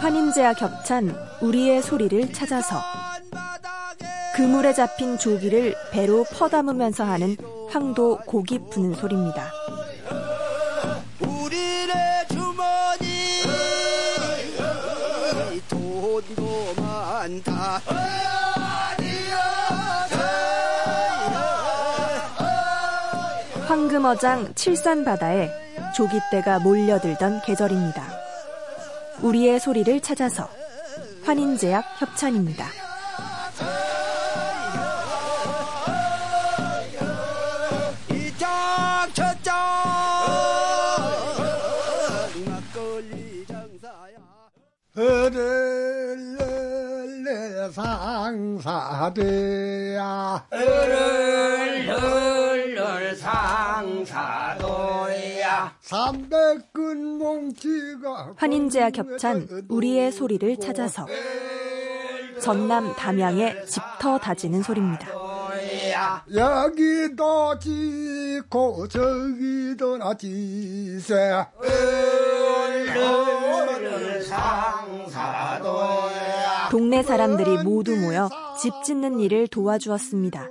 환인제와 겹찬 우리의 소리를 찾아서 그물에 잡힌 조기를 배로 퍼담으면서 하는 황도 고기 푸는 소리입니다. 많다. 금어장 칠산 바다에 조기떼가 몰려들던 계절입니다. 우리의 소리를 찾아서 환인제약 협찬입니다. 상사대야. 을을을 상사도야. 삼백근 몽치가 환인제와 겹찬 우리의 소리를 찾아서 전남 담양의 집터 다지는 소리입니다. 여기도 지고 저기도 나지세. 을을을 상사도야 동네 사람들이 모두 모여 집 짓는 일을 도와주었습니다.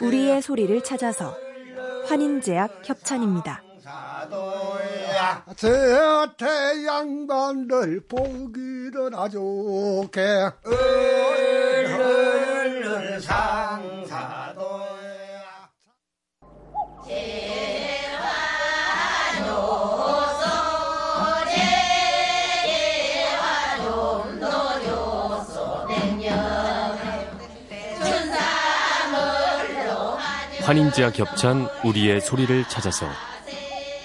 우리의 소리를 찾아서 환인제약 협찬입니다. 제 태양반들 보기를 아주 게 상사 환인제와 겹찬 우리의 소리를 찾아서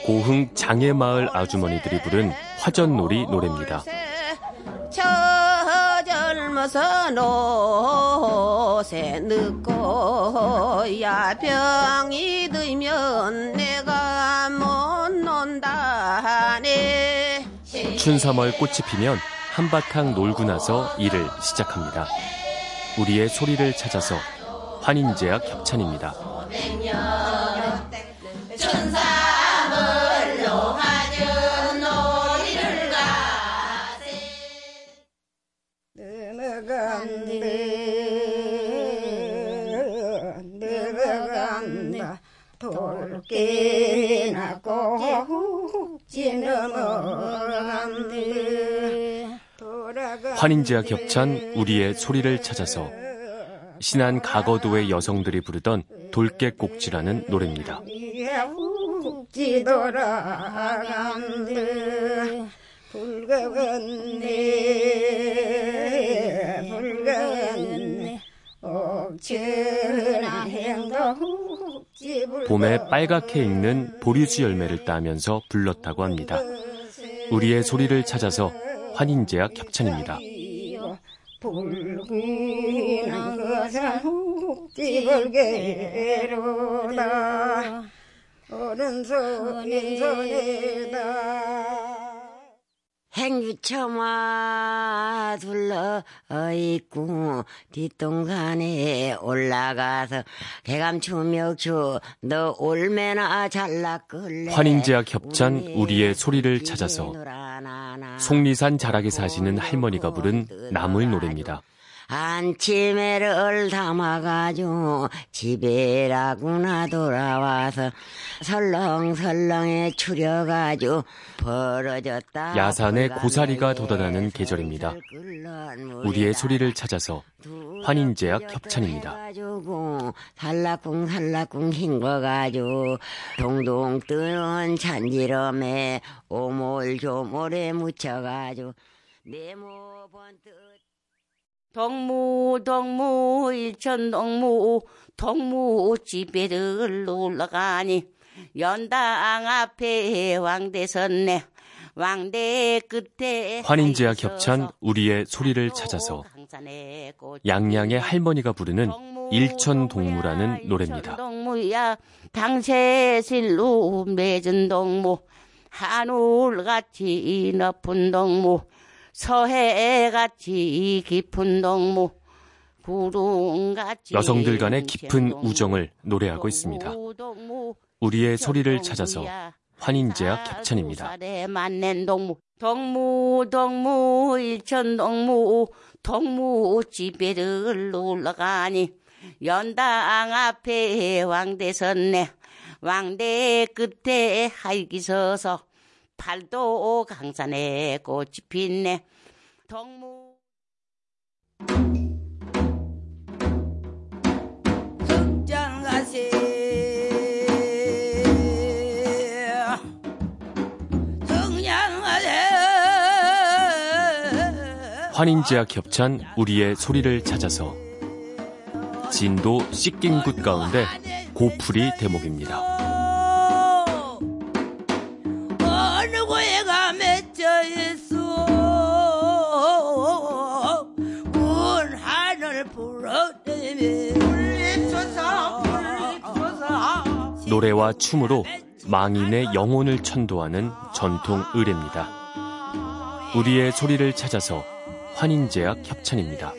고흥 장애마을 아주머니들이 부른 화전놀이 노래입니다. 저 젊어서 노새 늦고 야 병이 들면 내가 못 논다네 춘삼월 꽃이 피면 한바탕 놀고 나서 일을 시작합니다. 우리의 소리를 찾아서 환인제약 협찬입니다. 환인제와 겹찬 우리의 소리를 찾아서 신안 가거도의 여성들이 부르던 돌깨꼭지라는 노래입니다. 봄에 빨갛게 익는 보리수 열매를 따면서 불렀다고 합니다. 우리의 소리를 찾아서 환인제약 협찬입니다. 불귀한 것은 묵지불개로다 오른손인 손에다 행주처마 둘러 있고 뒷동산에 올라가서 개감추며추 너 올매나 잘라끌래. 환인제와 겹찬 우리의 소리를 찾아서 속리산 자락에 사시는 할머니가 부른 나물 노래입니다. 안치매를 담아가지고 집에라구나 돌아와서 설렁설렁에 추려가지고 벌어졌다. 야산에 고사리가 돋아나는 계절입니다. 우리의 소리를 찾아서 환인제약 협찬입니다. 살라꿍 살라꿍 헹궈가지고 동동 뜨는 잔지럼에 오몰조몰에 묻혀가지고 네모 번뜩 동무 동무 일천 동무 동무 집에를 놀러가니 연당 앞에 왕대 섰네 왕대 끝에 환인제와 겹찬 우리의 소리를 찾아서 양양의 할머니가 부르는 일천 동무라는 노래입니다. 동무야 당세실로 맺은 동무 하늘같이 높은 동무 서해같이 깊은 동무 구름같이 여성들 간의 깊은 우정을 노래하고 있습니다. 우리의 소리를 찾아서 환인제약 협찬입니다. 동무 동무 동무 일천 동무 동무 집에를 놀러 가니 연당 앞에 왕대 섰네 왕대 끝에 할기 서서 팔도 강산에 꽃이 핀네. 동무. 승장가시 승장가시 환인제약 협찬 우리의 소리를 찾아서 진도 씻긴 곳 가운데 고풀이 대목입니다. 노래와 춤으로 망인의 영혼을 천도하는 전통 의례입니다. 우리의 소리를 찾아서 환인제약 협찬입니다.